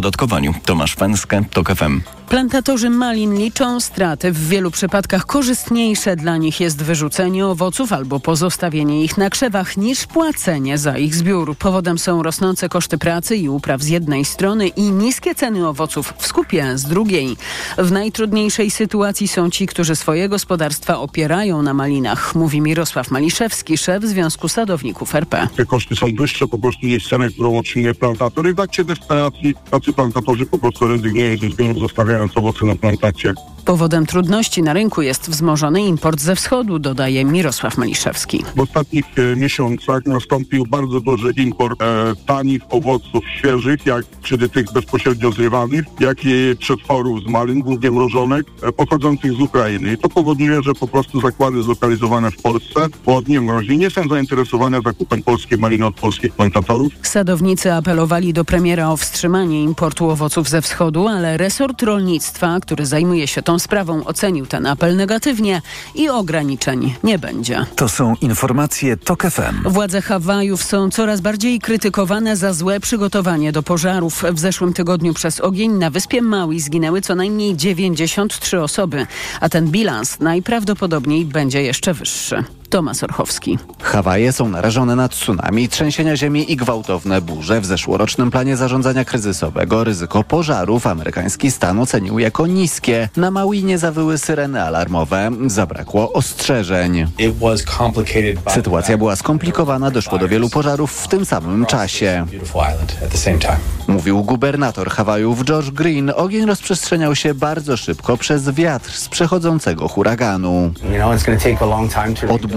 opodatkowaniu. Tomasz Węskę, TOK FM. Plantatorzy malin liczą straty. W wielu przypadkach korzystniejsze dla nich jest wyrzucenie owoców albo pozostawienie ich na krzewach niż płacenie za ich zbiór. Powodem są rosnące koszty pracy i upraw z jednej strony i niskie ceny owoców w skupie z drugiej. W najtrudniejszej sytuacji są ci, którzy swoje gospodarstwa opierają na malinach, mówi Mirosław Maliszewski, szef Związku Sadowników RP. Te koszty są wyższe po prostu niż cenę, którą otrzymuje plantator i w trakcie destinacji tacy plantatorzy po prostu rezygnują ze zbioru, zostawiając owoce na plantacjach. Powodem trudności na rynku jest wzmożony import ze wschodu, dodaje Mirosław Maliszewski. W ostatnich e, miesiącach nastąpił bardzo duży import e, tanich owoców świeżych, jak czyli tych bezpośrednio zrywanych, jak i przetworów z malin, głównie mrożonek, e, pochodzących z Ukrainy. I to powoduje, że po prostu zakłady zlokalizowane w Polsce, ładnie mroźni, nie są zainteresowane zakupem polskiej maliny od polskich plantatorów. Sadownicy apelowali do premiera o wstrzymanie importu owoców ze wschodu, ale resort rolnictwa, który zajmuje się tą sprawą, ocenił ten apel negatywnie i ograniczeń nie będzie. To są informacje TOK FM. Władze Hawajów są coraz bardziej krytykowane za złe przygotowanie do pożarów. W zeszłym tygodniu przez ogień na wyspie Maui zginęły co najmniej 93 osoby, a ten bilans najprawdopodobniej będzie jeszcze wyższy. Tomasz Orchowski. Hawaje są narażone na tsunami, trzęsienia ziemi i gwałtowne burze. W zeszłorocznym planie zarządzania kryzysowego ryzyko pożarów amerykański stan ocenił jako niskie. Na Maui nie zawyły syreny alarmowe, zabrakło ostrzeżeń. Sytuacja była skomplikowana, doszło do wielu pożarów w tym samym czasie. Mówił gubernator Hawajów George Green. Ogień rozprzestrzeniał się bardzo szybko przez wiatr z przechodzącego huraganu.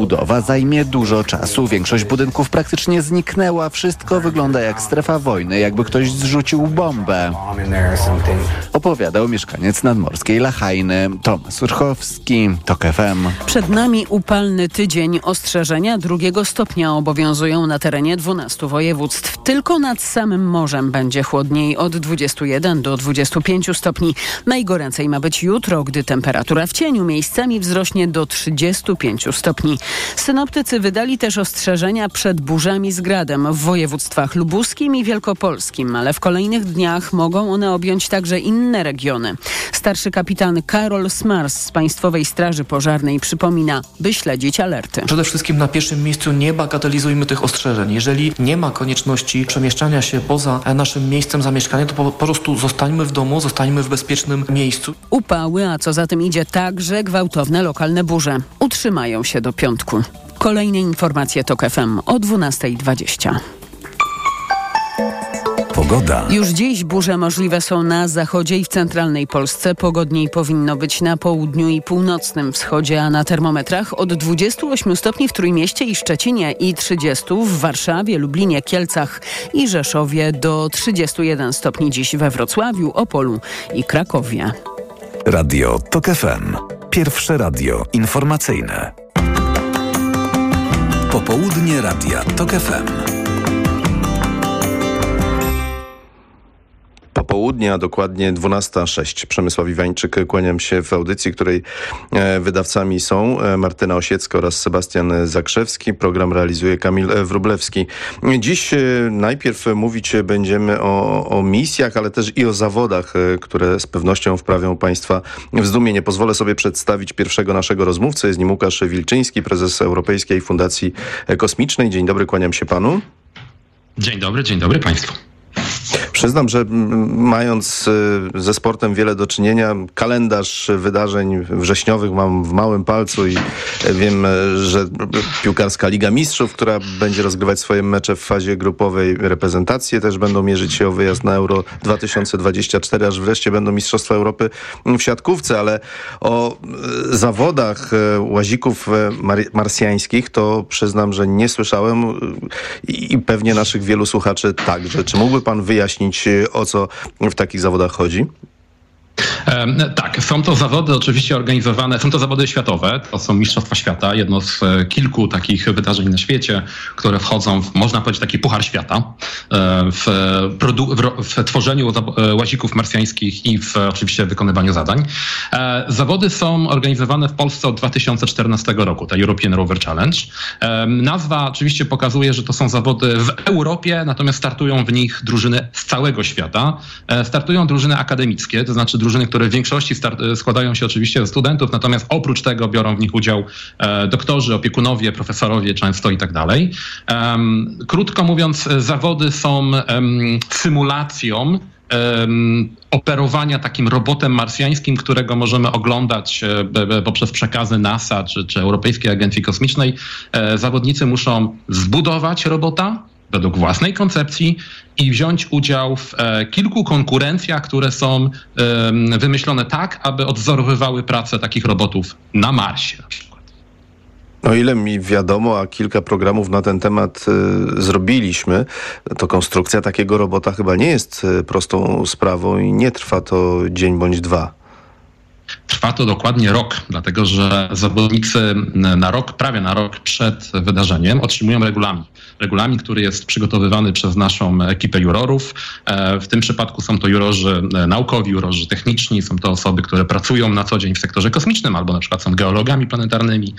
Odbudowa zajmie dużo czasu. Większość budynków praktycznie zniknęła. Wszystko wygląda jak strefa wojny, jakby ktoś zrzucił bombę. Opowiadał mieszkaniec nadmorskiej Lachajny. Tomasz Urchowski, TOK FM. Przed nami upalny tydzień. Ostrzeżenia drugiego stopnia obowiązują na terenie 12 województw. Tylko nad samym morzem będzie chłodniej od 21 do 25 stopni. Najgoręcej ma być jutro, gdy temperatura w cieniu miejscami wzrośnie do 35 stopni. Synoptycy wydali też ostrzeżenia przed burzami z gradem w województwach lubuskim i wielkopolskim, ale w kolejnych dniach mogą one objąć także inne regiony. Starszy kapitan Karol Smars z Państwowej Straży Pożarnej przypomina, by śledzić alerty. Przede wszystkim na pierwszym miejscu nie bagatelizujmy tych ostrzeżeń. Jeżeli nie ma konieczności przemieszczania się poza naszym miejscem zamieszkania, to po, po prostu zostańmy w domu, zostańmy w bezpiecznym miejscu. Upały, a co za tym idzie także gwałtowne lokalne burze. Utrzymają się do piątku. Kolejne informacje TOK FM o 12.20. Pogoda. Już dziś burze możliwe są na zachodzie i w centralnej Polsce. Pogodniej powinno być na południu i północnym wschodzie, a na termometrach od 28 stopni w Trójmieście i Szczecinie i 30 w Warszawie, Lublinie, Kielcach i Rzeszowie do 31 stopni dziś we Wrocławiu, Opolu i Krakowie. Radio TOK FM. Pierwsze radio informacyjne. Popołudnie Radia TOK FM. Popołudnie, a dokładnie 12.06. Przemysław Iwańczyk, kłaniam się w audycji, której e, wydawcami są e, Martyna Osiecka oraz Sebastian Zakrzewski. Program realizuje Kamil Wrublewski. Dziś e, najpierw mówić będziemy o, o misjach, ale też i o zawodach, które z pewnością wprawią Państwa w zdumienie. Pozwolę sobie przedstawić pierwszego naszego rozmówcę. Jest nim Łukasz Wilczyński, prezes Europejskiej Fundacji Kosmicznej. Dzień dobry, kłaniam się panu. Dzień dobry, dzień dobry Państwu. Przyznam, że mając y, ze sportem wiele do czynienia, kalendarz wydarzeń wrześniowych mam w małym palcu i wiem, że piłkarska Liga Mistrzów, która będzie rozgrywać swoje mecze w fazie grupowej, reprezentacje też będą mierzyć się o wyjazd na Euro 2024, aż wreszcie będą Mistrzostwa Europy w siatkówce, ale o y, zawodach łazików marsjańskich to przyznam, że nie słyszałem i pewnie naszych wielu słuchaczy także. Czy mógłby pan wyjaśnić, o co w takich zawodach chodzi? Tak, są to zawody oczywiście organizowane, są to zawody światowe, to są Mistrzostwa Świata, jedno z e, kilku takich wydarzeń na świecie, które wchodzą w, można powiedzieć, taki puchar świata e, w, w, tworzeniu e, łazików marsjańskich i w oczywiście wykonywaniu zadań. Zawody są organizowane w Polsce od 2014 roku, te European Rover Challenge. Nazwa oczywiście pokazuje, że to są zawody w Europie, natomiast startują w nich drużyny z całego świata. Startują drużyny akademickie, to znaczy drużyny, które w większości start, składają się oczywiście ze studentów, natomiast oprócz tego biorą w nich udział e, doktorzy, opiekunowie, profesorowie często i tak dalej. Krótko mówiąc, zawody są symulacją operowania takim robotem marsjańskim, którego możemy oglądać e, poprzez przekazy NASA czy, czy Europejskiej Agencji Kosmicznej. E, zawodnicy muszą zbudować robota, według własnej koncepcji i wziąć udział w e, kilku konkurencjach, które są e, wymyślone tak, aby odwzorowywały pracę takich robotów na Marsie na przykład. O ile mi wiadomo, a kilka programów na ten temat y, zrobiliśmy, to konstrukcja takiego robota chyba nie jest y, prostą sprawą i nie trwa to dzień bądź dwa. Trwa to dokładnie rok, dlatego że zawodnicy na rok, prawie na rok przed wydarzeniem otrzymują regulamin. Regulamin, który jest przygotowywany przez naszą ekipę jurorów. E, w tym przypadku są to jurorzy e, naukowi, jurorzy techniczni, są to osoby, które pracują na co dzień w sektorze kosmicznym albo na przykład są geologami planetarnymi.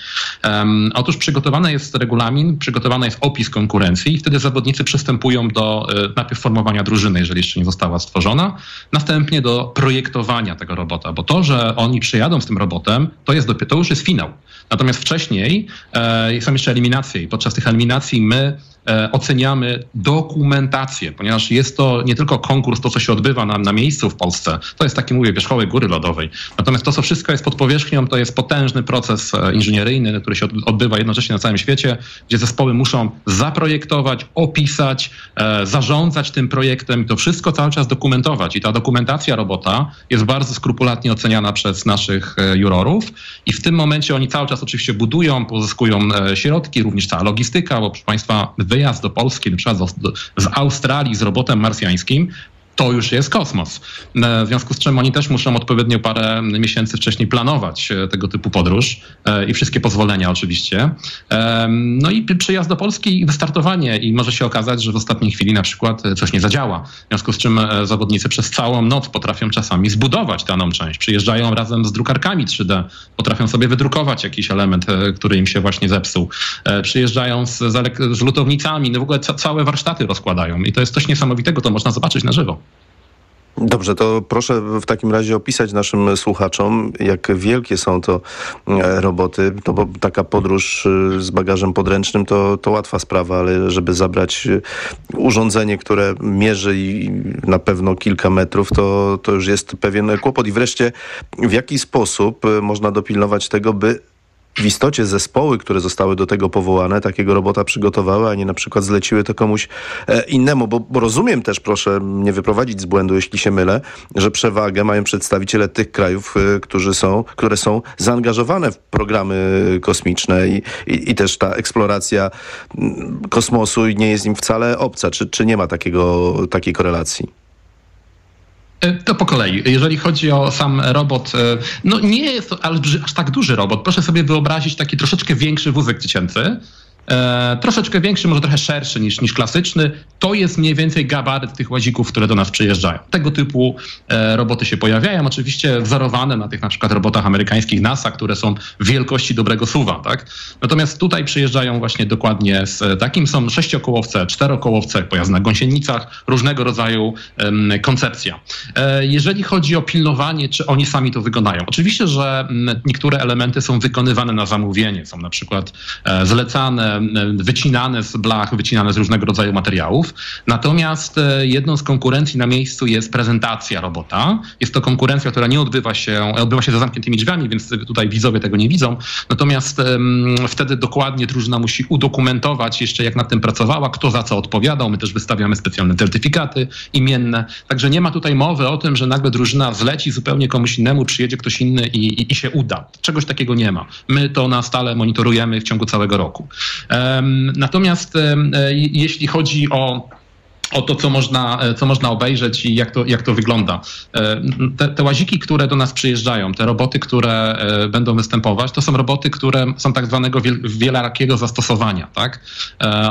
Otóż przygotowany jest regulamin, przygotowany jest opis konkurencji i wtedy zawodnicy przystępują do e, najpierw formowania drużyny, jeżeli jeszcze nie została stworzona, następnie do projektowania tego robota, bo to, że oni przyjadą z tym robotem, to, jest dopiero, to już jest finał. Natomiast wcześniej e, są jeszcze eliminacje i podczas tych eliminacji my E, oceniamy dokumentację, ponieważ jest to nie tylko konkurs, to co się odbywa na, na miejscu w Polsce, to jest taki, mówię, wierzchołek góry lodowej. Natomiast to, co wszystko jest pod powierzchnią, to jest potężny proces e, inżynieryjny, który się odbywa jednocześnie na całym świecie, gdzie zespoły muszą zaprojektować, opisać, e, zarządzać tym projektem i to wszystko cały czas dokumentować. I ta dokumentacja robota jest bardzo skrupulatnie oceniana przez naszych e, jurorów i w tym momencie oni cały czas oczywiście budują, pozyskują e, środki, również cała logistyka, bo proszę Państwa, wyjazd do Polski, na przykład z Australii z robotem marsjańskim, to już jest kosmos. E, w związku z czym oni też muszą odpowiednio parę miesięcy wcześniej planować e, tego typu podróż e, i wszystkie pozwolenia oczywiście. No i przyjazd do Polski i wystartowanie i może się okazać, że w ostatniej chwili na przykład coś nie zadziała. W związku z czym zawodnicy przez całą noc potrafią czasami zbudować daną część. Przyjeżdżają razem z drukarkami 3D, potrafią sobie wydrukować jakiś element, który im się właśnie zepsuł. Przyjeżdżają z, z lutownicami, no w ogóle ca całe warsztaty rozkładają i to jest coś niesamowitego, to można zobaczyć na żywo. Dobrze, to proszę w takim razie opisać naszym słuchaczom, jak wielkie są to e, roboty, no bo taka podróż e, z bagażem podręcznym to, to łatwa sprawa, ale żeby zabrać e, urządzenie, które mierzy na pewno kilka metrów, to, to już jest pewien kłopot. I wreszcie, w jaki sposób można dopilnować tego, by w istocie zespoły, które zostały do tego powołane, takiego robota przygotowały, a nie na przykład zleciły to komuś e, innemu. Bo, bo, rozumiem też, proszę mnie wyprowadzić z błędu, jeśli się mylę, że przewagę mają przedstawiciele tych krajów, e, którzy są, które są zaangażowane w programy kosmiczne i, i, i też ta eksploracja mm, kosmosu nie jest im wcale obca. Czy, czy nie ma takiego, takiej korelacji? E, to po kolei. Jeżeli chodzi o sam robot, e, no nie jest to aż tak duży robot. Proszę sobie wyobrazić taki troszeczkę większy wózek dziecięcy, e, troszeczkę większy, może trochę szerszy niż, niż klasyczny. To jest mniej więcej gabaryt tych łazików, które do nas przyjeżdżają. Tego typu e, roboty się pojawiają, oczywiście wzorowane na tych na przykład robotach amerykańskich NASA, które są wielkości dobrego suwa, tak? Natomiast tutaj przyjeżdżają właśnie dokładnie z takim są sześciokołowce, czterokołowce, pojazdy na gąsienicach, różnego rodzaju koncepcja. E, jeżeli chodzi o pilnowanie, czy oni sami to wykonają? Oczywiście, że niektóre elementy są wykonywane na zamówienie, są na przykład e, zlecane, wycinane z blach, wycinane z różnego rodzaju materiałów. Natomiast e, jedną z konkurencji na miejscu jest prezentacja robota. Jest to konkurencja, która nie odbywa się, odbywa się za zamkniętymi drzwiami, więc tutaj widzowie tego nie widzą. Natomiast wtedy dokładnie drużyna musi udokumentować jeszcze, jak nad tym pracowała, kto za co odpowiadał. My też wystawiamy specjalne certyfikaty imienne. Także nie ma tutaj mowy o tym, że nagle drużyna zleci zupełnie komuś innemu, przyjedzie ktoś inny i, i, i się uda. Czegoś takiego nie ma. My to na stale monitorujemy w ciągu całego roku. Natomiast e, jeśli chodzi o o to, co można, co można obejrzeć i jak to, jak to wygląda. Te, te łaziki, które do nas przyjeżdżają, te roboty, które będą występować, to są roboty, które są tak zwanego wielarakiego zastosowania. Tak?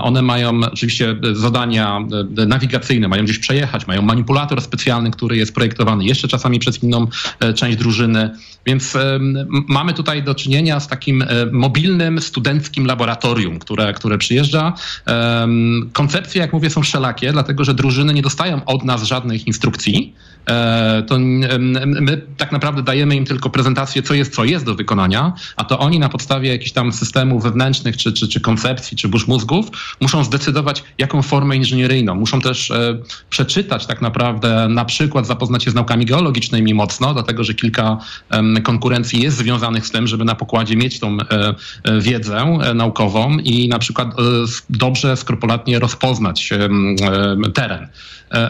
One mają oczywiście zadania nawigacyjne, mają gdzieś przejechać, mają manipulator specjalny, który jest projektowany jeszcze czasami przez inną część drużyny. Więc mamy tutaj do czynienia z takim mobilnym, studenckim laboratorium, które, które przyjeżdża. Koncepcje, jak mówię, są wszelakie, dlatego że drużyny nie dostają od nas żadnych instrukcji. E, to my tak naprawdę dajemy im tylko prezentację, co jest, co jest do wykonania, a to oni na podstawie jakichś tam systemów wewnętrznych, czy, czy, czy koncepcji, czy burz mózgów, muszą zdecydować, jaką formę inżynieryjną. Muszą też e, przeczytać tak naprawdę, na przykład zapoznać się z naukami geologicznymi mocno, dlatego że kilka konkurencji jest związanych z tym, żeby na pokładzie mieć tą e, wiedzę naukową i na przykład dobrze, skrupulatnie rozpoznać teren.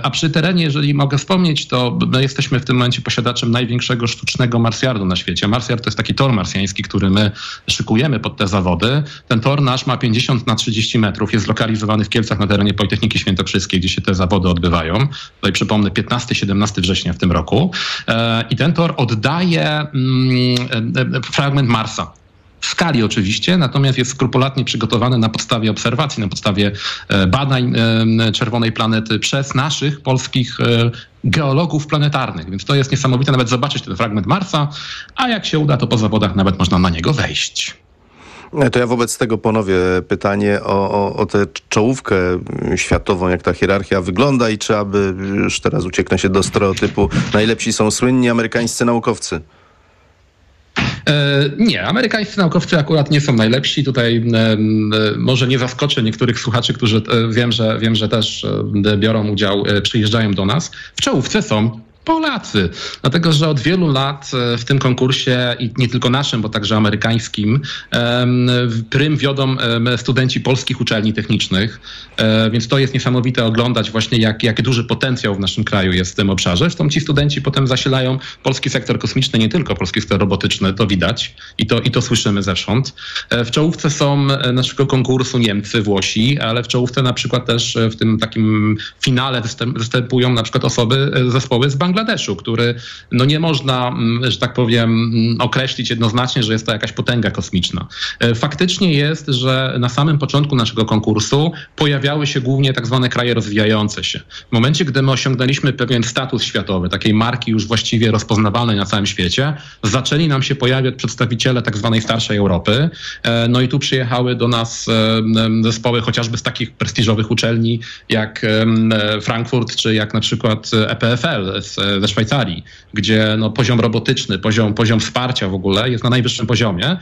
A przy terenie, jeżeli mogę wspomnieć, to my jesteśmy w tym momencie posiadaczem największego sztucznego marsjardu na świecie. Marsjard to jest taki tor marsjański, który my szykujemy pod te zawody. Ten tor nasz ma 50 na 30 metrów, jest zlokalizowany w Kielcach na terenie Politechniki Świętokrzyskiej, gdzie się te zawody odbywają. Tutaj przypomnę 15-17 września w tym roku. E, I ten tor oddaje mm, e, e, fragment Marsa w skali oczywiście, natomiast jest skrupulatnie przygotowany na podstawie obserwacji, na podstawie e, badań e, czerwonej planety przez naszych polskich e, geologów planetarnych. Więc to jest niesamowite nawet zobaczyć ten fragment Marsa, a jak się uda, to po zawodach nawet można na niego wejść. To ja wobec tego ponowię pytanie o, o, o tę czołówkę światową, jak ta hierarchia wygląda i czy aby, już teraz ucieknę się do stereotypu, najlepsi są słynni amerykańscy naukowcy. E, nie, amerykańscy naukowcy akurat nie są najlepsi. Tutaj e, może nie zaskoczę niektórych słuchaczy, którzy e, wiem, że, wiem, że też biorą udział, przyjeżdżają do nas. W czołówce są Polacy. Dlatego, że od wielu lat e, w tym konkursie i nie tylko naszym, bo także amerykańskim, prym wiodą studenci polskich uczelni technicznych, e, więc to jest niesamowite oglądać właśnie jak, jak duży potencjał w naszym kraju jest w tym obszarze. Zresztą ci studenci potem zasilają polski sektor kosmiczny, nie tylko polski sektor robotyczny, to widać i to, i to słyszymy zewsząd. E, w czołówce są naszego konkursu Niemcy, Włosi, ale w czołówce na przykład też w tym takim finale występują na przykład osoby, zespoły z Bangladeszu, Bangladeszu, który no nie można, mm, że tak powiem, mm, określić jednoznacznie, że jest to jakaś potęga kosmiczna. E, faktycznie jest, że na samym początku naszego konkursu pojawiały się głównie tak zwane kraje rozwijające się. W momencie, gdy my osiągnęliśmy pewien status światowy, takiej marki już właściwie rozpoznawalnej na całym świecie, zaczęli nam się pojawiać przedstawiciele tak zwanej starszej Europy. E, no i tu przyjechały do nas e, zespoły chociażby z takich prestiżowych uczelni jak Frankfurt, czy jak na przykład EPFL z ze Szwajcarii, gdzie no, poziom robotyczny, poziom, poziom wsparcia w ogóle jest na najwyższym poziomie.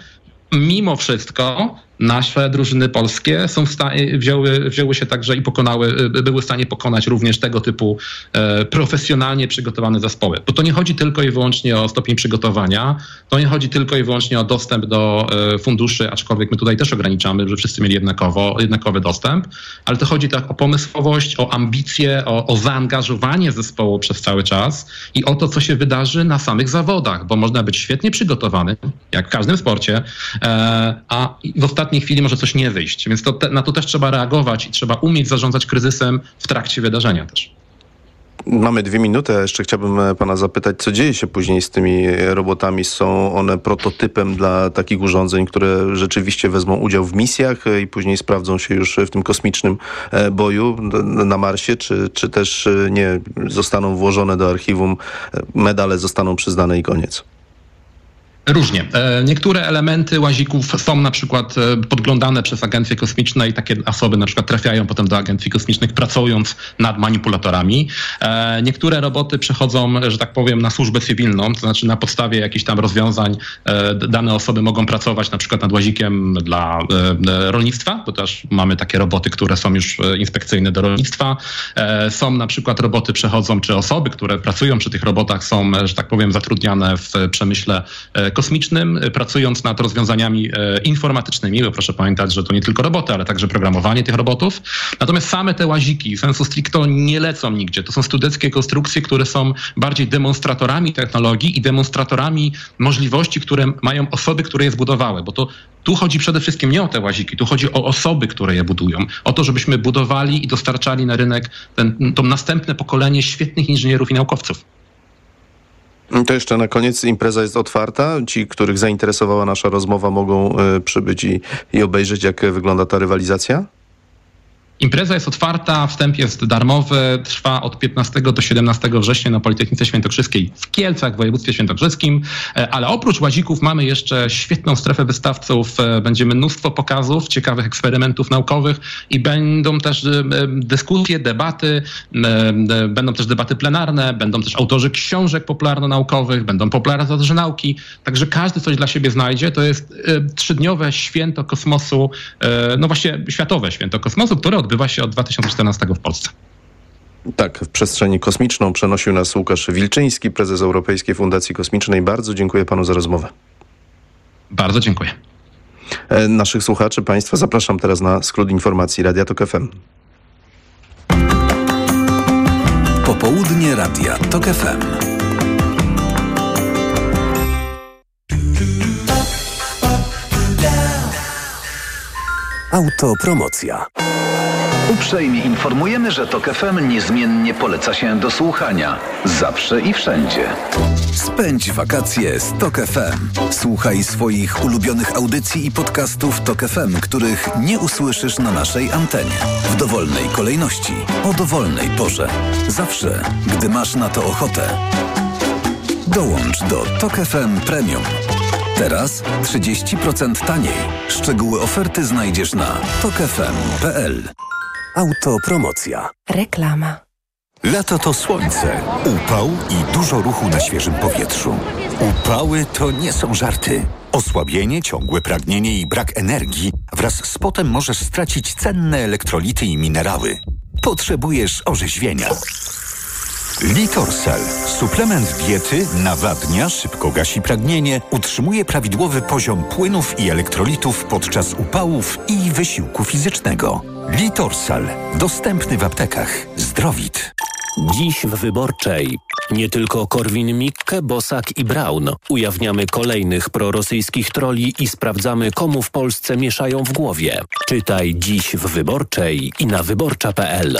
Mimo wszystko nasze drużyny polskie są w stanie, wzięły, wzięły się także i pokonały, były w stanie pokonać również tego typu e, profesjonalnie przygotowane zespoły. Bo to nie chodzi tylko i wyłącznie o stopień przygotowania, to nie chodzi tylko i wyłącznie o dostęp do e, funduszy, aczkolwiek my tutaj też ograniczamy, żeby wszyscy mieli jednakowo, jednakowy dostęp, ale to chodzi tak o pomysłowość, o ambicje, o, o zaangażowanie zespołu przez cały czas i o to, co się wydarzy na samych zawodach, bo można być świetnie przygotowany, jak w każdym sporcie, e, a w ostatnim ostatniej chwili może coś nie wyjść. Więc to te, na to też trzeba reagować i trzeba umieć zarządzać kryzysem w trakcie wydarzenia też. Mamy dwie minuty, jeszcze chciałbym e, pana zapytać, co dzieje się później z tymi robotami? Są one prototypem dla takich urządzeń, które rzeczywiście wezmą udział w misjach e, i później sprawdzą się już w tym kosmicznym e, boju na Marsie, czy, czy też nie zostaną włożone do archiwum, medale zostaną przyznane i koniec? Różnie. E, niektóre elementy łazików są na przykład e, podglądane przez agencje kosmiczne i takie osoby na przykład trafiają potem do agencji kosmicznych pracując nad manipulatorami. E, niektóre roboty przechodzą, że tak powiem, na służbę cywilną, to znaczy na podstawie jakichś tam rozwiązań dane osoby mogą pracować na przykład nad łazikiem dla rolnictwa, bo też mamy takie roboty, które są już inspekcyjne do rolnictwa. Są na przykład roboty przechodzą, czy osoby, które pracują przy tych robotach są, że tak powiem, zatrudniane w przemyśle kosmicznym, pracując nad rozwiązaniami informatycznymi, bo proszę pamiętać, że to nie tylko roboty, ale także programowanie tych robotów. Natomiast same te łaziki sensu stricto nie lecą nigdzie. To są studenckie konstrukcje, które są bardziej demonstratorami technologii i demonstratorami możliwości, które mają osoby, które je zbudowały, bo to tu chodzi przede wszystkim nie o te łaziki, tu chodzi o osoby, które je budują, o to, żebyśmy budowali i dostarczali na rynek ten, to następne pokolenie świetnych inżynierów i naukowców. To jeszcze na koniec impreza jest otwarta. Ci, których zainteresowała nasza rozmowa, mogą y, przybyć i, i obejrzeć, jak wygląda ta rywalizacja? Impreza jest otwarta, wstęp jest darmowy, trwa od 15 do 17 września na Politechnice Świętokrzyskiej w Kielcach w województwie świętokrzyskim, e, ale oprócz łazików mamy jeszcze świetną strefę wystawców, e, będzie mnóstwo pokazów, ciekawych eksperymentów naukowych i będą też e, dyskusje, debaty, będą też debaty plenarne, będą też autorzy książek popularno-naukowych, będą popularyzatorzy nauki, także każdy coś dla siebie znajdzie. To jest trzydniowe święto kosmosu, no właśnie światowe święto kosmosu, które od odbywa się od 2014 w Polsce. Tak, w przestrzeni kosmiczną przenosił nas Łukasz Wilczyński, prezes Europejskiej Fundacji Kosmicznej. Bardzo dziękuję panu za rozmowę. Bardzo dziękuję. E, naszych słuchaczy, państwa zapraszam teraz na skrót informacji Radia Tok FM. Popołudnie Radia Tok FM. Autopromocja. Uprzejmie informujemy, że TOK FM niezmiennie poleca się do słuchania. Zawsze i wszędzie. Spędź wakacje z TOK FM. Słuchaj swoich ulubionych audycji i podcastów TOK FM, których nie usłyszysz na naszej antenie. W dowolnej kolejności, o dowolnej porze. Zawsze, gdy masz na to ochotę. Dołącz do TOK FM Premium. Teraz 30% taniej. Szczegóły oferty znajdziesz na tokefm.pl. Autopromocja. Reklama. Lato to słońce, upał i dużo ruchu na świeżym powietrzu. Upały to nie są żarty. Osłabienie, ciągłe pragnienie i brak energii wraz z potem możesz stracić cenne elektrolity i minerały. Potrzebujesz orzeźwienia. Litorsal. Suplement diety nawadnia, szybko gasi pragnienie, utrzymuje prawidłowy poziom płynów i elektrolitów podczas upałów i wysiłku fizycznego. Litorsal. Dostępny w aptekach. Zdrowit. Dziś w Wyborczej. Nie tylko Korwin-Mikke, Bosak i Braun. Ujawniamy kolejnych prorosyjskich troli i sprawdzamy, komu w Polsce mieszają w głowie. Czytaj dziś w Wyborczej i na wyborcza.pl.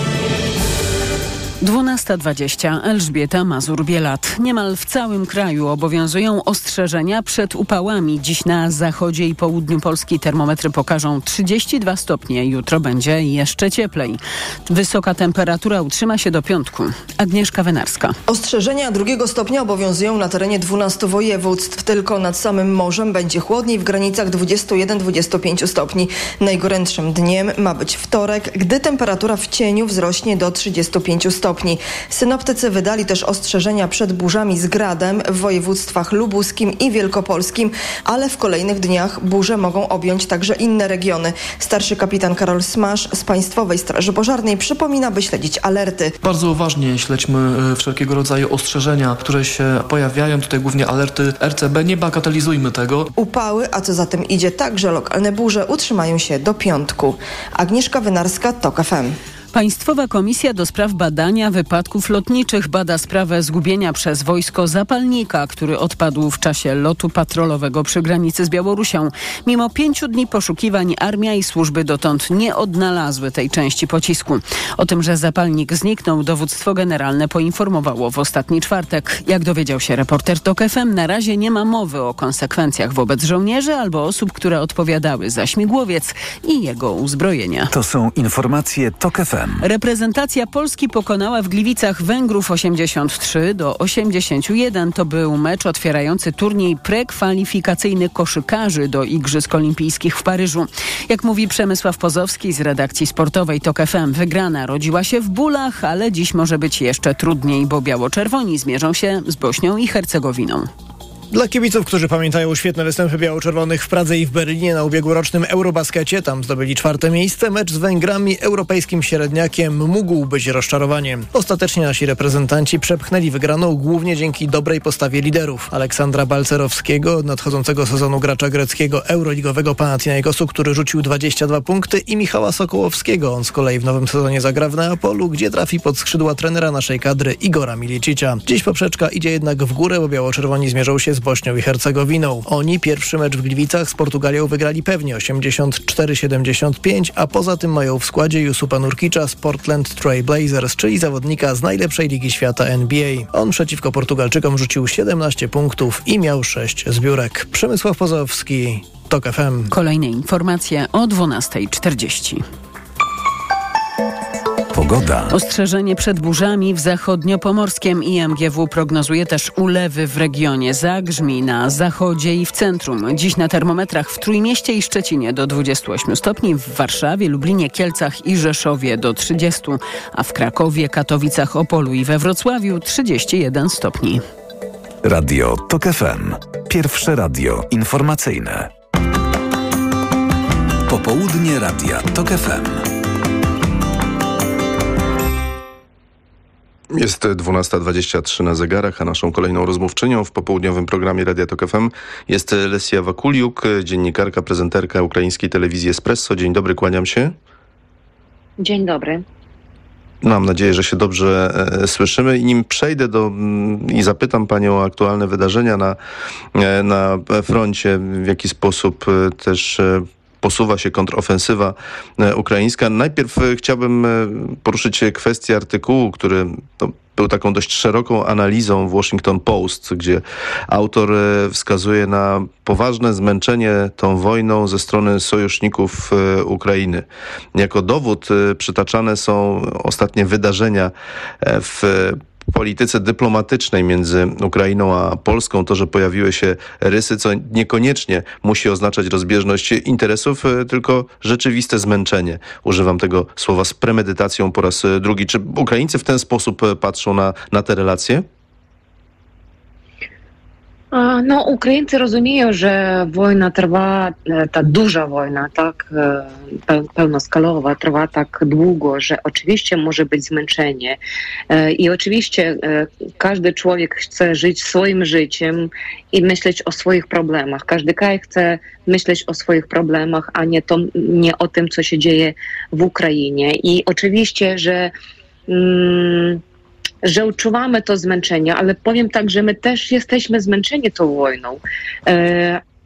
12.20 Elżbieta Mazur-Bielat. Niemal w całym kraju obowiązują ostrzeżenia przed upałami. Dziś na zachodzie i południu Polski termometry pokażą 32 stopnie. Jutro będzie jeszcze cieplej. Wysoka temperatura utrzyma się do piątku. Agnieszka Wenarska. Ostrzeżenia drugiego stopnia obowiązują na terenie 12 województw. Tylko nad samym morzem będzie chłodniej w granicach 21-25 stopni. Najgorętszym dniem ma być wtorek, gdy temperatura w cieniu wzrośnie do 35 stopni stopni. Synoptycy wydali też ostrzeżenia przed burzami z gradem w województwach lubuskim i wielkopolskim, ale w kolejnych dniach burze mogą objąć także inne regiony. Starszy kapitan Karol Smasz z Państwowej Straży Pożarnej przypomina, by śledzić alerty. Bardzo uważnie śledźmy e, wszelkiego rodzaju ostrzeżenia, które się pojawiają. Tutaj głównie alerty RCB. Nie bagatelizujmy tego. Upały, a co za tym idzie także lokalne burze utrzymają się do piątku. Agnieszka Wynarska, TOK FM. Państwowa Komisja do Spraw Badania Wypadków Lotniczych bada sprawę zgubienia przez wojsko zapalnika, który odpadł w czasie lotu patrolowego przy granicy z Białorusią. Mimo pięciu dni poszukiwań armia i służby dotąd nie odnalazły tej części pocisku. O tym, że zapalnik zniknął, dowództwo generalne poinformowało w ostatni czwartek. Jak dowiedział się reporter TOK FM, na razie nie ma mowy o konsekwencjach wobec żołnierzy albo osób, które odpowiadały za śmigłowiec i jego uzbrojenia. To są informacje TOK FM. Reprezentacja Polski pokonała w Gliwicach Węgrów 83 do 81. To był mecz otwierający turniej prekwalifikacyjny koszykarzy do Igrzysk Olimpijskich w Paryżu. Jak mówi Przemysław Pozowski z redakcji sportowej TOK FM, wygrana rodziła się w bólach, ale dziś może być jeszcze trudniej, bo biało-czerwoni zmierzą się z Bośnią i Hercegowiną. Dla kibiców, którzy pamiętają świetne występy biało-czerwonych w Pradze i w Berlinie na ubiegłorocznym Eurobaskecie, tam zdobyli czwarte miejsce, mecz z Węgrami europejskim średniakiem mógł być rozczarowaniem. Ostatecznie nasi reprezentanci przepchnęli wygraną głównie dzięki dobrej postawie liderów. Aleksandra Balcerowskiego, nadchodzącego sezonu gracza greckiego euroligowego Panathinaikosu, który rzucił 22 punkty i Michała Sokołowskiego. On z kolei w nowym sezonie zagra w Neapolu, gdzie trafi pod skrzydła trenera naszej kadry Igora Milicicia. Dziś poprzeczka idzie jednak w górę, bo biało-czerwoni zmierzą się z Bośnią i Hercegowiną. Oni pierwszy mecz w Gliwicach z Portugalią wygrali pewnie 84-75, a poza tym mają w składzie Jusupa Nurkicza z Portland Trail Blazers, czyli zawodnika z najlepszej ligi świata NBA. On przeciwko Portugalczykom rzucił 17 punktów i miał 6 zbiórek. Przemysław Pozowski, TOK FM. Kolejne informacje o 12.40. Pogoda. Ostrzeżenie przed burzami w zachodnio-pomorskim IMGW prognozuje też ulewy w regionie. Zagrzmi na zachodzie i w centrum. Dziś na termometrach w Trójmieście i Szczecinie do 28 stopni, w Warszawie, Lublinie, Kielcach i Rzeszowie do 30, a w Krakowie, Katowicach, Opolu i we Wrocławiu 31 stopni. Radio TOK FM. Pierwsze radio informacyjne. Popołudnie Radia TOK FM. Jest 12.23 na zegarach, a naszą kolejną rozmówczynią w popołudniowym programie Radia Tok FM jest Lesia Wakuliuk, dziennikarka, prezenterka ukraińskiej telewizji Espresso. Dzień dobry, kłaniam się. Dzień dobry. Mam nadzieję, że się dobrze e, słyszymy. I nim przejdę do i zapytam Panią o aktualne wydarzenia na, e, na froncie, w jaki sposób e, też posuwa się kontrofensywa e, ukraińska. Najpierw e, chciałbym e, poruszyć kwestię artykułu, który to był taką dość szeroką analizą w Washington Post, gdzie autor wskazuje na poważne zmęczenie tą wojną ze strony sojuszników Ukrainy. Jako dowód przytaczane są ostatnie wydarzenia w polityce dyplomatycznej między Ukrainą a Polską, to, że pojawiły się rysy, co niekoniecznie musi oznaczać rozbieżność interesów, e, tylko rzeczywiste zmęczenie. Używam tego słowa z premedytacją po raz e, drugi. Czy Ukraińcy w ten sposób e, patrzą na, na te relacje? А, Ну, українці розуміють, що війна триває, е, та duża wojna, tak, e, pe- pełnoskalowa, trwa tak długo, że oczywiście może być zmęczenie. E, I oczywiście e, każdy człowiek chce żyć swoim życiem i myśleć o swoich problemach. Każdy kraj chce myśleć o swoich problemach, a nie, to, nie o tym, co się dzieje w Ukrainie. I oczywiście, że mm, że odczuwamy to zmęczenie, ale powiem tak, że my też jesteśmy zmęczeni tą wojną.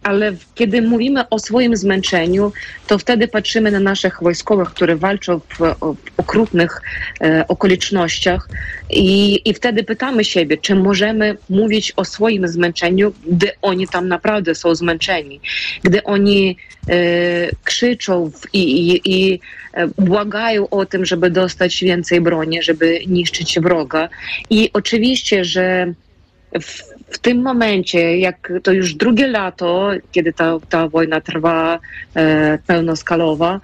Ale kiedy mówimy o swoim zmęczeniu, to wtedy patrzymy na naszych wojskowych, którzy walczą w, w okrutnych e, okolicznościach i, i wtedy pytamy siebie, czy możemy mówić o swoim zmęczeniu, gdy oni tam naprawdę są zmęczeni, gdy oni e, krzyczą i, i, i e, błagają o tym, żeby dostać więcej broni, żeby niszczyć wroga. I oczywiście, że w, w tym momencie, jak to już drugie lato, kiedy ta, ta wojna trwa e, pełnoskalowa,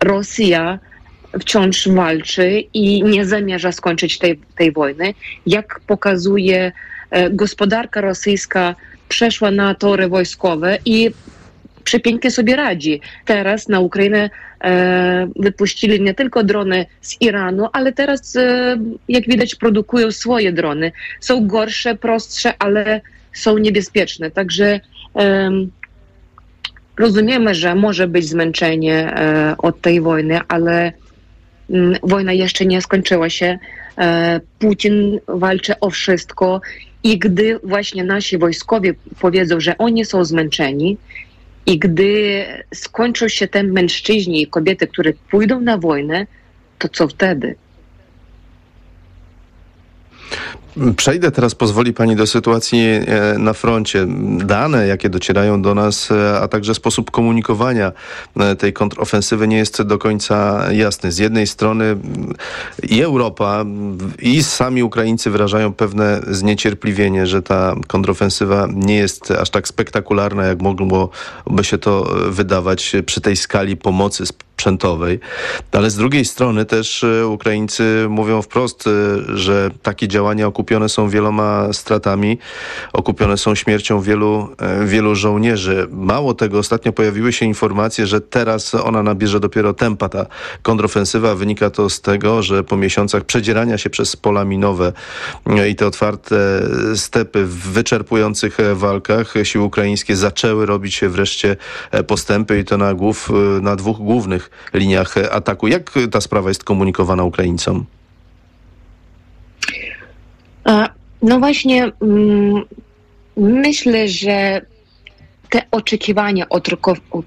Rosja wciąż walczy i nie zamierza skończyć tej, tej wojny. Jak pokazuje e, gospodarka rosyjska, przeszła na tory wojskowe i przepięknie sobie radzi. Teraz na Ukrainę e, wypuścili nie tylko drony z Iranu, ale teraz, e, jak widać, produkują swoje drony. Są gorsze, prostsze, ale są niebezpieczne. Także em, rozumiemy, że może być zmęczenie e, od tej wojny, ale mm, wojna jeszcze nie skończyła się. E, Putin walczy o wszystko i gdy właśnie nasi wojskowie powiedzą, że oni są zmęczeni, i gdy skończą się te mężczyźni i kobiety, które pójdą na wojnę, to co wtedy? Przejdę teraz, pozwoli Pani, do sytuacji e, na froncie. Dane, jakie docierają do nas, e, a także sposób komunikowania e, tej kontrofensywy nie jest do końca jasny. Z jednej strony mm, i Europa, mm, i sami Ukraińcy wyrażają pewne zniecierpliwienie, że ta kontrofensywa nie jest aż tak spektakularna, jak mogłoby się to wydawać przy tej skali pomocy, sprzętowej. Ale z drugiej strony też Ukraińcy mówią wprost, że takie działania okupione są wieloma stratami, okupione są śmiercią wielu, wielu żołnierzy. Mało tego, ostatnio pojawiły się informacje, że teraz ona nabierze dopiero tempa, ta kontrofensywa. Wynika to z tego, że po miesiącach przedzierania się przez pola minowe i te otwarte stepy w wyczerpujących walkach siły ukraińskie zaczęły robić wreszcie postępy i to na, głów, na dwóch głównych liniach ataku. Jak ta sprawa jest komunikowana Ukraińcom? No właśnie, mm, myślę, że te oczekiwania od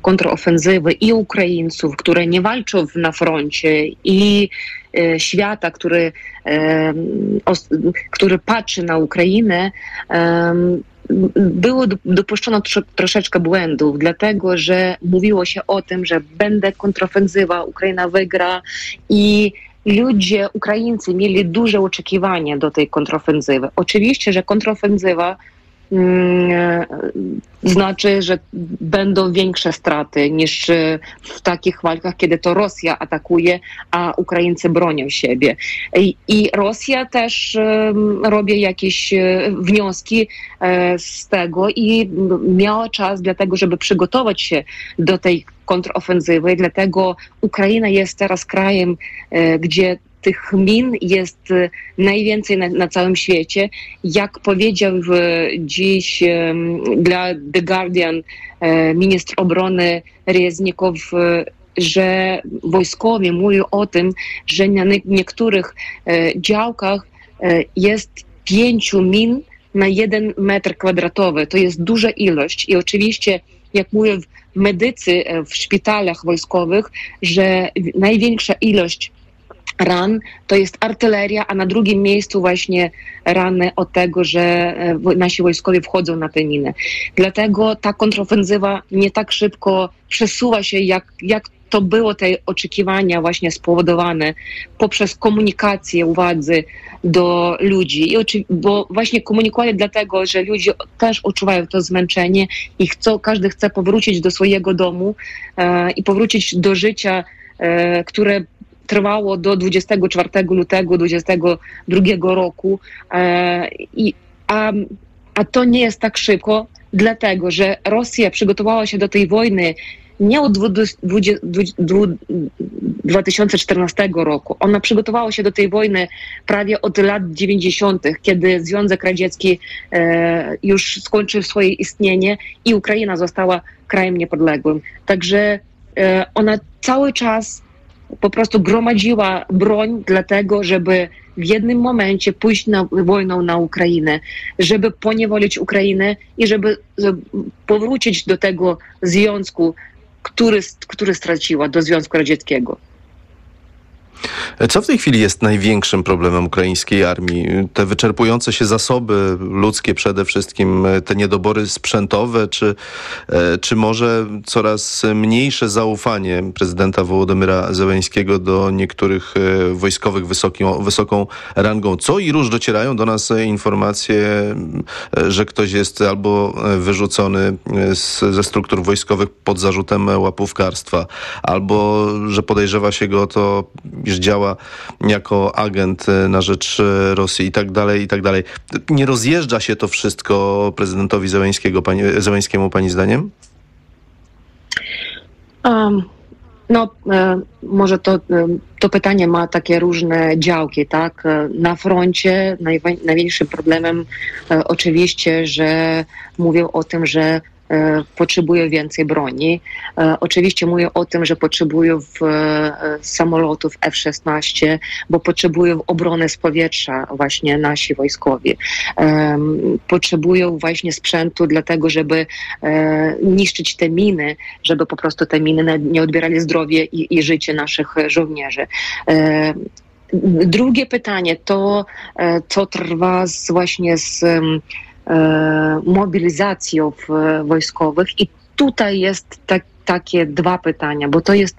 kontrofensywy i Ukraińców, które nie walczą na froncie i e, świata, który, e, który patrzy na Ukrainę, było dopuszczono troszeczkę błędów, dlatego że mówiło się o tym, że będzie kontrofensywa, Ukraina wygra i ludzie, Ukraińcy mieli duże oczekiwania do tej kontrofensywy. Oczywiście, że kontrofensywa znaczy, że będą większe straty niż e, w takich walkach, kiedy to Rosja atakuje, a Ukraińcy bronią siebie. I, Rosja też robi jakieś e, wnioski z tego i miała czas dla tego, żeby przygotować się do tej kontrofensywy. Dlatego Ukraina jest teraz krajem, gdzie tych min jest y, najwięcej na, na całym świecie. Jak powiedział dziś dla The Guardian e, ministr obrony Reznikow, e, że wojskowie mówią o tym, że na niektórych e, działkach jest pięciu min na jeden metr kwadratowy. To jest duża ilość i oczywiście, jak mówią medycy w szpitalach wojskowych, że największa ilość ran to jest artyleria, a na drugim miejscu właśnie rany od tego, że e, nasi wojskowie wchodzą na te miny. Dlatego ta kontrofensywa nie tak szybko przesuwa się, jak, jak to było te oczekiwania właśnie spowodowane poprzez komunikację władzy do ludzi. I bo właśnie komunikuję dlatego, że ludzie też odczuwają to zmęczenie i chcą, każdy chce powrócić do swojego domu e, i powrócić do życia, e, które trwało do 24 lutego 2022 roku. E, I, a, a to nie jest tak szybko, dlatego że Rosja przygotowała się do tej wojny nie od 2014 roku. Ona przygotowała się do tej wojny prawie od lat 90., kiedy Związek Radziecki e, już skończył swoje istnienie i Ukraina została krajem niepodległym. Także e, ona cały czas po prostu gromadziła broń dlatego, żeby w jednym momencie pójść na wojnę na Ukrainę, żeby poniewolić Ukrainę i żeby powrócić do tego związku, który, który straciła, do Związku Radzieckiego. Co w tej chwili jest największym problemem ukraińskiej armii? Te wyczerpujące się zasoby ludzkie przede wszystkim, te niedobory sprzętowe, czy, e, czy może coraz mniejsze zaufanie prezydenta Wołodymyra Zełęńskiego do niektórych e, wojskowych wysoką, wysoką rangą? Co i róż docierają do nas informacje, e, że ktoś jest albo wyrzucony z, ze struktur wojskowych pod zarzutem łapówkarstwa, albo że podejrzewa się go to, iż działa jako agent e, na rzecz e, Rosji i tak dalej, i tak dalej. Nie rozjeżdża się to wszystko prezydentowi Zełęńskiego, pani, Zełęńskiemu pani zdaniem? Um. No, e, może to, to pytanie ma takie różne działki, tak? Na froncie największym problemem oczywiście, że mówią o tym, że E, potrzebują więcej broni. E, oczywiście mówię o tym, że potrzebują e, samolotów F-16, bo potrzebują obrony z powietrza właśnie nasi wojskowi. Potrzebują właśnie sprzętu dlatego, żeby niszczyć te miny, żeby po prostu te miny nie odbierali zdrowie i, i życie naszych żołnierzy. Drugie pytanie to, co trwa z, właśnie z E, mobilizacją wojskowych. I tutaj jest tak, takie dwa pytania, bo to jest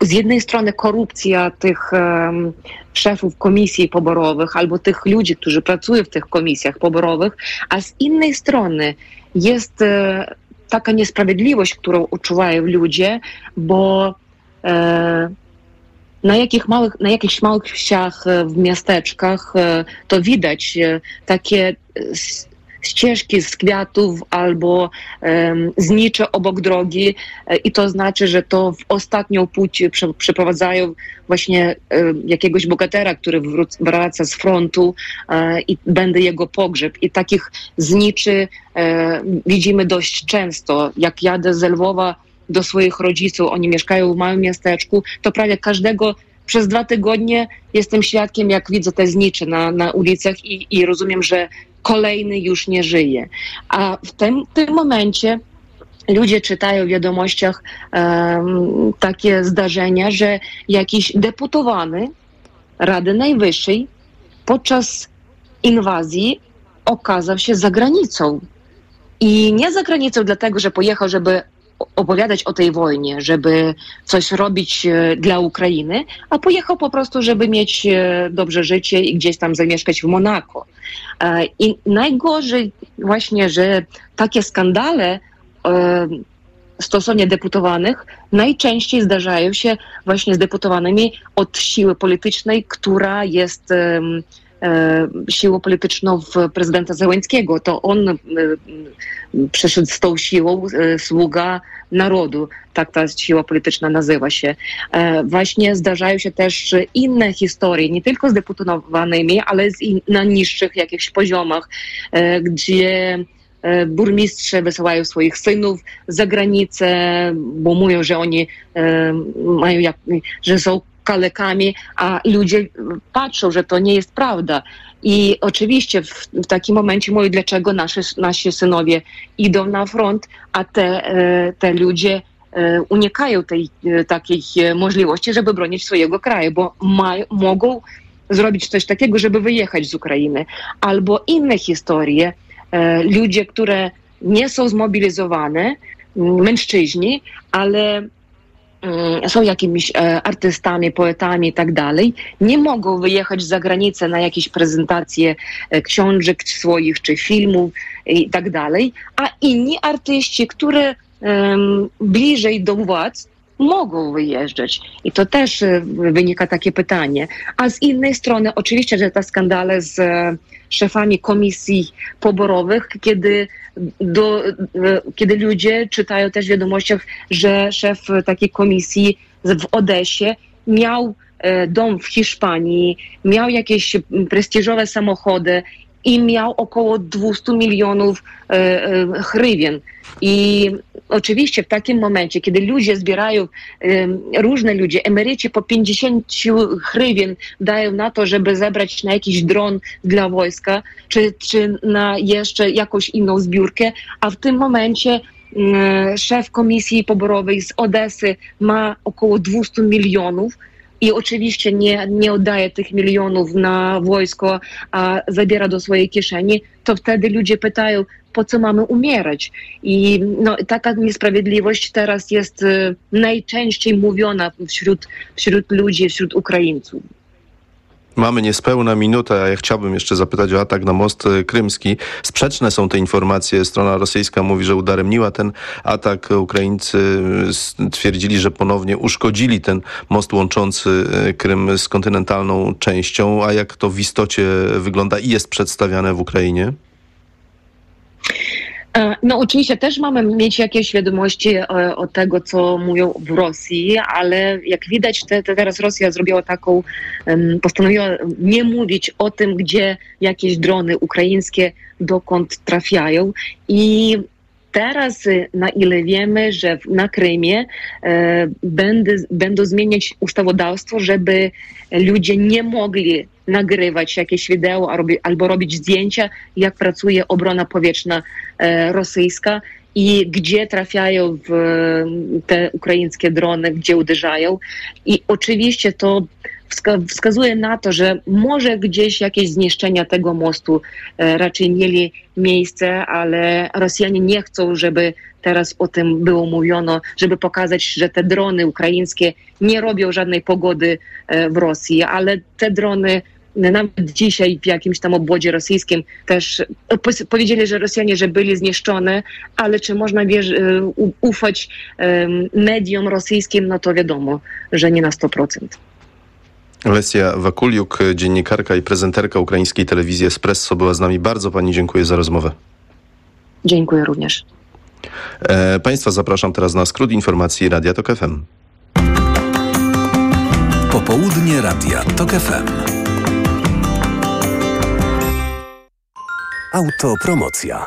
z jednej strony korupcja tych um, szefów komisji poborowych albo tych ludzi, którzy pracują w tych komisjach poborowych, a z innej strony jest e, taka niesprawiedliwość, którą odczuwają ludzie, bo na, jakich małych, na jakichś małych wsiach w miasteczkach to widać takie ścieżki z kwiatów albo um, znicze obok drogi e, i to znaczy, że to w ostatnią płeć przeprowadzają właśnie um, jakiegoś bogatera, który wraca z frontu e, i będzie jego pogrzeb. I takich zniczy e, widzimy dość często. Jak jadę z Lwowa do swoich rodziców, oni mieszkają w małym miasteczku, to prawie każdego przez dwa tygodnie jestem świadkiem, jak widzę te znicze na, na ulicach i, i rozumiem, że kolejny już nie żyje. A w tym, tym momencie ludzie czytają w wiadomościach um, takie zdarzenia, że jakiś deputowany Rady Najwyższej podczas inwazji okazał się za granicą. I nie za granicą dlatego, że pojechał, żeby opowiadać o tej wojnie, żeby coś robić e, dla Ukrainy, a pojechał po prostu, żeby mieć e, dobrze życie i gdzieś tam zamieszkać w Monako. E, I najgorzej właśnie, że takie skandale stosownie deputowanych najczęściej zdarzają się właśnie z deputowanymi od siły politycznej, która jest siłą polityczną w prezydenta Zełęckiego. To on przeszedł z tą siłą sługa narodu, tak ta siła polityczna nazywa się. Właśnie zdarzają się też inne historie, nie tylko z deputowanymi, ale na niższych jakichś poziomach, gdzie burmistrze wysyłają swoich synów za granicę, bo mówią, że oni mają, jak, że są kalekami, a ludzie patrzą, że to nie jest prawda. I oczywiście w, w takim momencie mówią, dlaczego nasze, nasi synowie idą na front, a te, e, te ludzie e, unikają tej e, takiej możliwości, żeby bronić swojego kraju, bo ma, mogą zrobić coś takiego, żeby wyjechać z Ukrainy. Albo inne historie, ludzie, które nie są zmobilizowane, mężczyźni, ale są jakimiś e, artystami, poetami i tak dalej, nie mogą wyjechać za granicę na jakieś prezentacje e, książek swoich czy filmów i tak dalej, a inni artyści, które bliżej do władz, mogą wyjeżdżać. I to też e, wynika takie pytanie. A z innej strony, oczywiście, że te skandale z szefami komisji poborowych, kiedy, do, kiedy ludzie czytają też w wiadomościach, że szef takiej komisji w Odesie miał e, dom w Hiszpanii, miał jakieś prestiżowe samochody i miał około 200 milionów e, e, hrywien. I oczywiście w takim momencie, kiedy ludzie zbierają, różne ludzie, emeryci po 50 hrywien dają na to, żeby zebrać na jakiś dron dla wojska, czy, czy na jeszcze jakąś inną zbiórkę, a w tym momencie szef komisji poborowej z Odesy ma około 200 milionów, i oczywiście nie, nie oddaje tych milionów na wojsko, a zabiera do swojej kieszeni, to wtedy ludzie pytają, po co mamy umierać. I no, taka niesprawiedliwość teraz jest y, najczęściej mówiona wśród, wśród ludzi, wśród Ukraińców. Mamy niespełna minutę, a ja chciałbym jeszcze zapytać o atak na most y, krymski. Sprzeczne są te informacje. Strona rosyjska mówi, że udaremniła ten atak. Ukraińcy y, twierdzili, że ponownie uszkodzili ten most łączący Krym z kontynentalną częścią. A jak to w istocie wygląda i jest przedstawiane w Ukrainie? E, no oczywiście też mamy mieć jakieś wiadomości o, e, o tego, co mówią w Rosji, ale jak widać te, te teraz Rosja zrobiła taką, postanowiła nie mówić o tym, gdzie jakieś drony ukraińskie dokąd trafiają. I teraz, y, na ile wiemy, że na Krymie e, będę, będą zmieniać ustawodawstwo, żeby ludzie nie mogli nagrywać jakieś wideo albo robić zdjęcia, jak pracuje obrona powietrzna rosyjska i gdzie trafiają w te ukraińskie drony, gdzie uderzają. I oczywiście to wskazuje na to, że może gdzieś jakieś zniszczenia tego mostu e, raczej mieli miejsce, ale Rosjanie nie chcą, żeby teraz o tym było mówiono, żeby pokazać, że te drony ukraińskie nie robią żadnej pogody e, w Rosji, ale te drony nawet dzisiaj w jakimś tam obwodzie rosyjskim też powiedzieli, że Rosjanie, że byli zniszczone, ale czy można ufać mediom rosyjskim, no to wiadomo, że nie na 100%. Lesja Wakuliuk, dziennikarka i prezenterka ukraińskiej telewizji Espresso była z nami. Bardzo pani dziękuję za rozmowę. Dziękuję również. E, państwa zapraszam teraz na skrót informacji Radia Tok FM. Popołudnie Radia Tok FM. Autopromocja.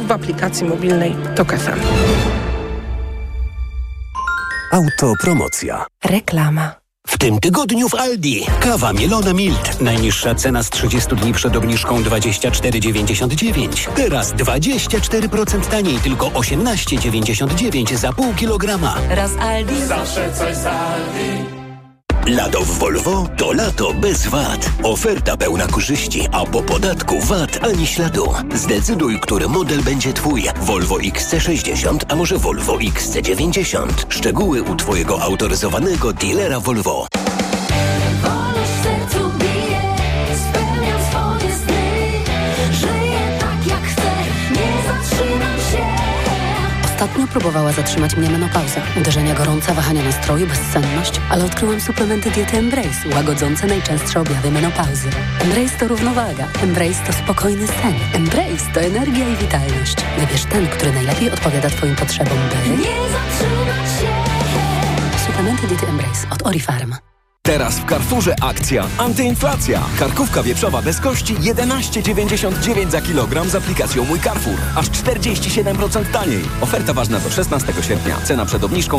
w aplikacji mobilnej TOK FM. Autopromocja. Reklama. W tym tygodniu w Aldi. Kawa Mielona Mild. Najniższa cena z 30 dni przed obniżką 24,99. Teraz 24% taniej, tylko 18,99 za pół kilograma. Raz Aldi. Zawsze coś z Aldi. Lato w Volvo to lato bez VAT. Oferta pełna korzyści, a po podatku VAT ani śladu. Zdecyduj, który model będzie Twój. Volvo XC60, a może Volvo XC90. Szczegóły u Twojego autoryzowanego dealera Volvo. Ostatnio próbowała zatrzymać mnie menopauza. Uderzenia gorąca, wahania nastroju, bezsenność, ale odkryłam suplementy diety Embrace, łagodzące najczęstsze objawy menopauzy. Embrace to równowaga. Embrace to spokojny sen. Embrace to energia i witalność. Wybierz ten, który najlepiej odpowiada Twoim potrzebom, by... Nie zatrzymać się! Suplementy diety Embrace od Orifarm. Teraz w Carrefourze akcja antyinflacja. Karkówka wieprzowa bez kości 11,99 za kilogram z aplikacją Mój Carrefour. Aż 47% taniej. Oferta ważna do 16 sierpnia. Cena przed obniżką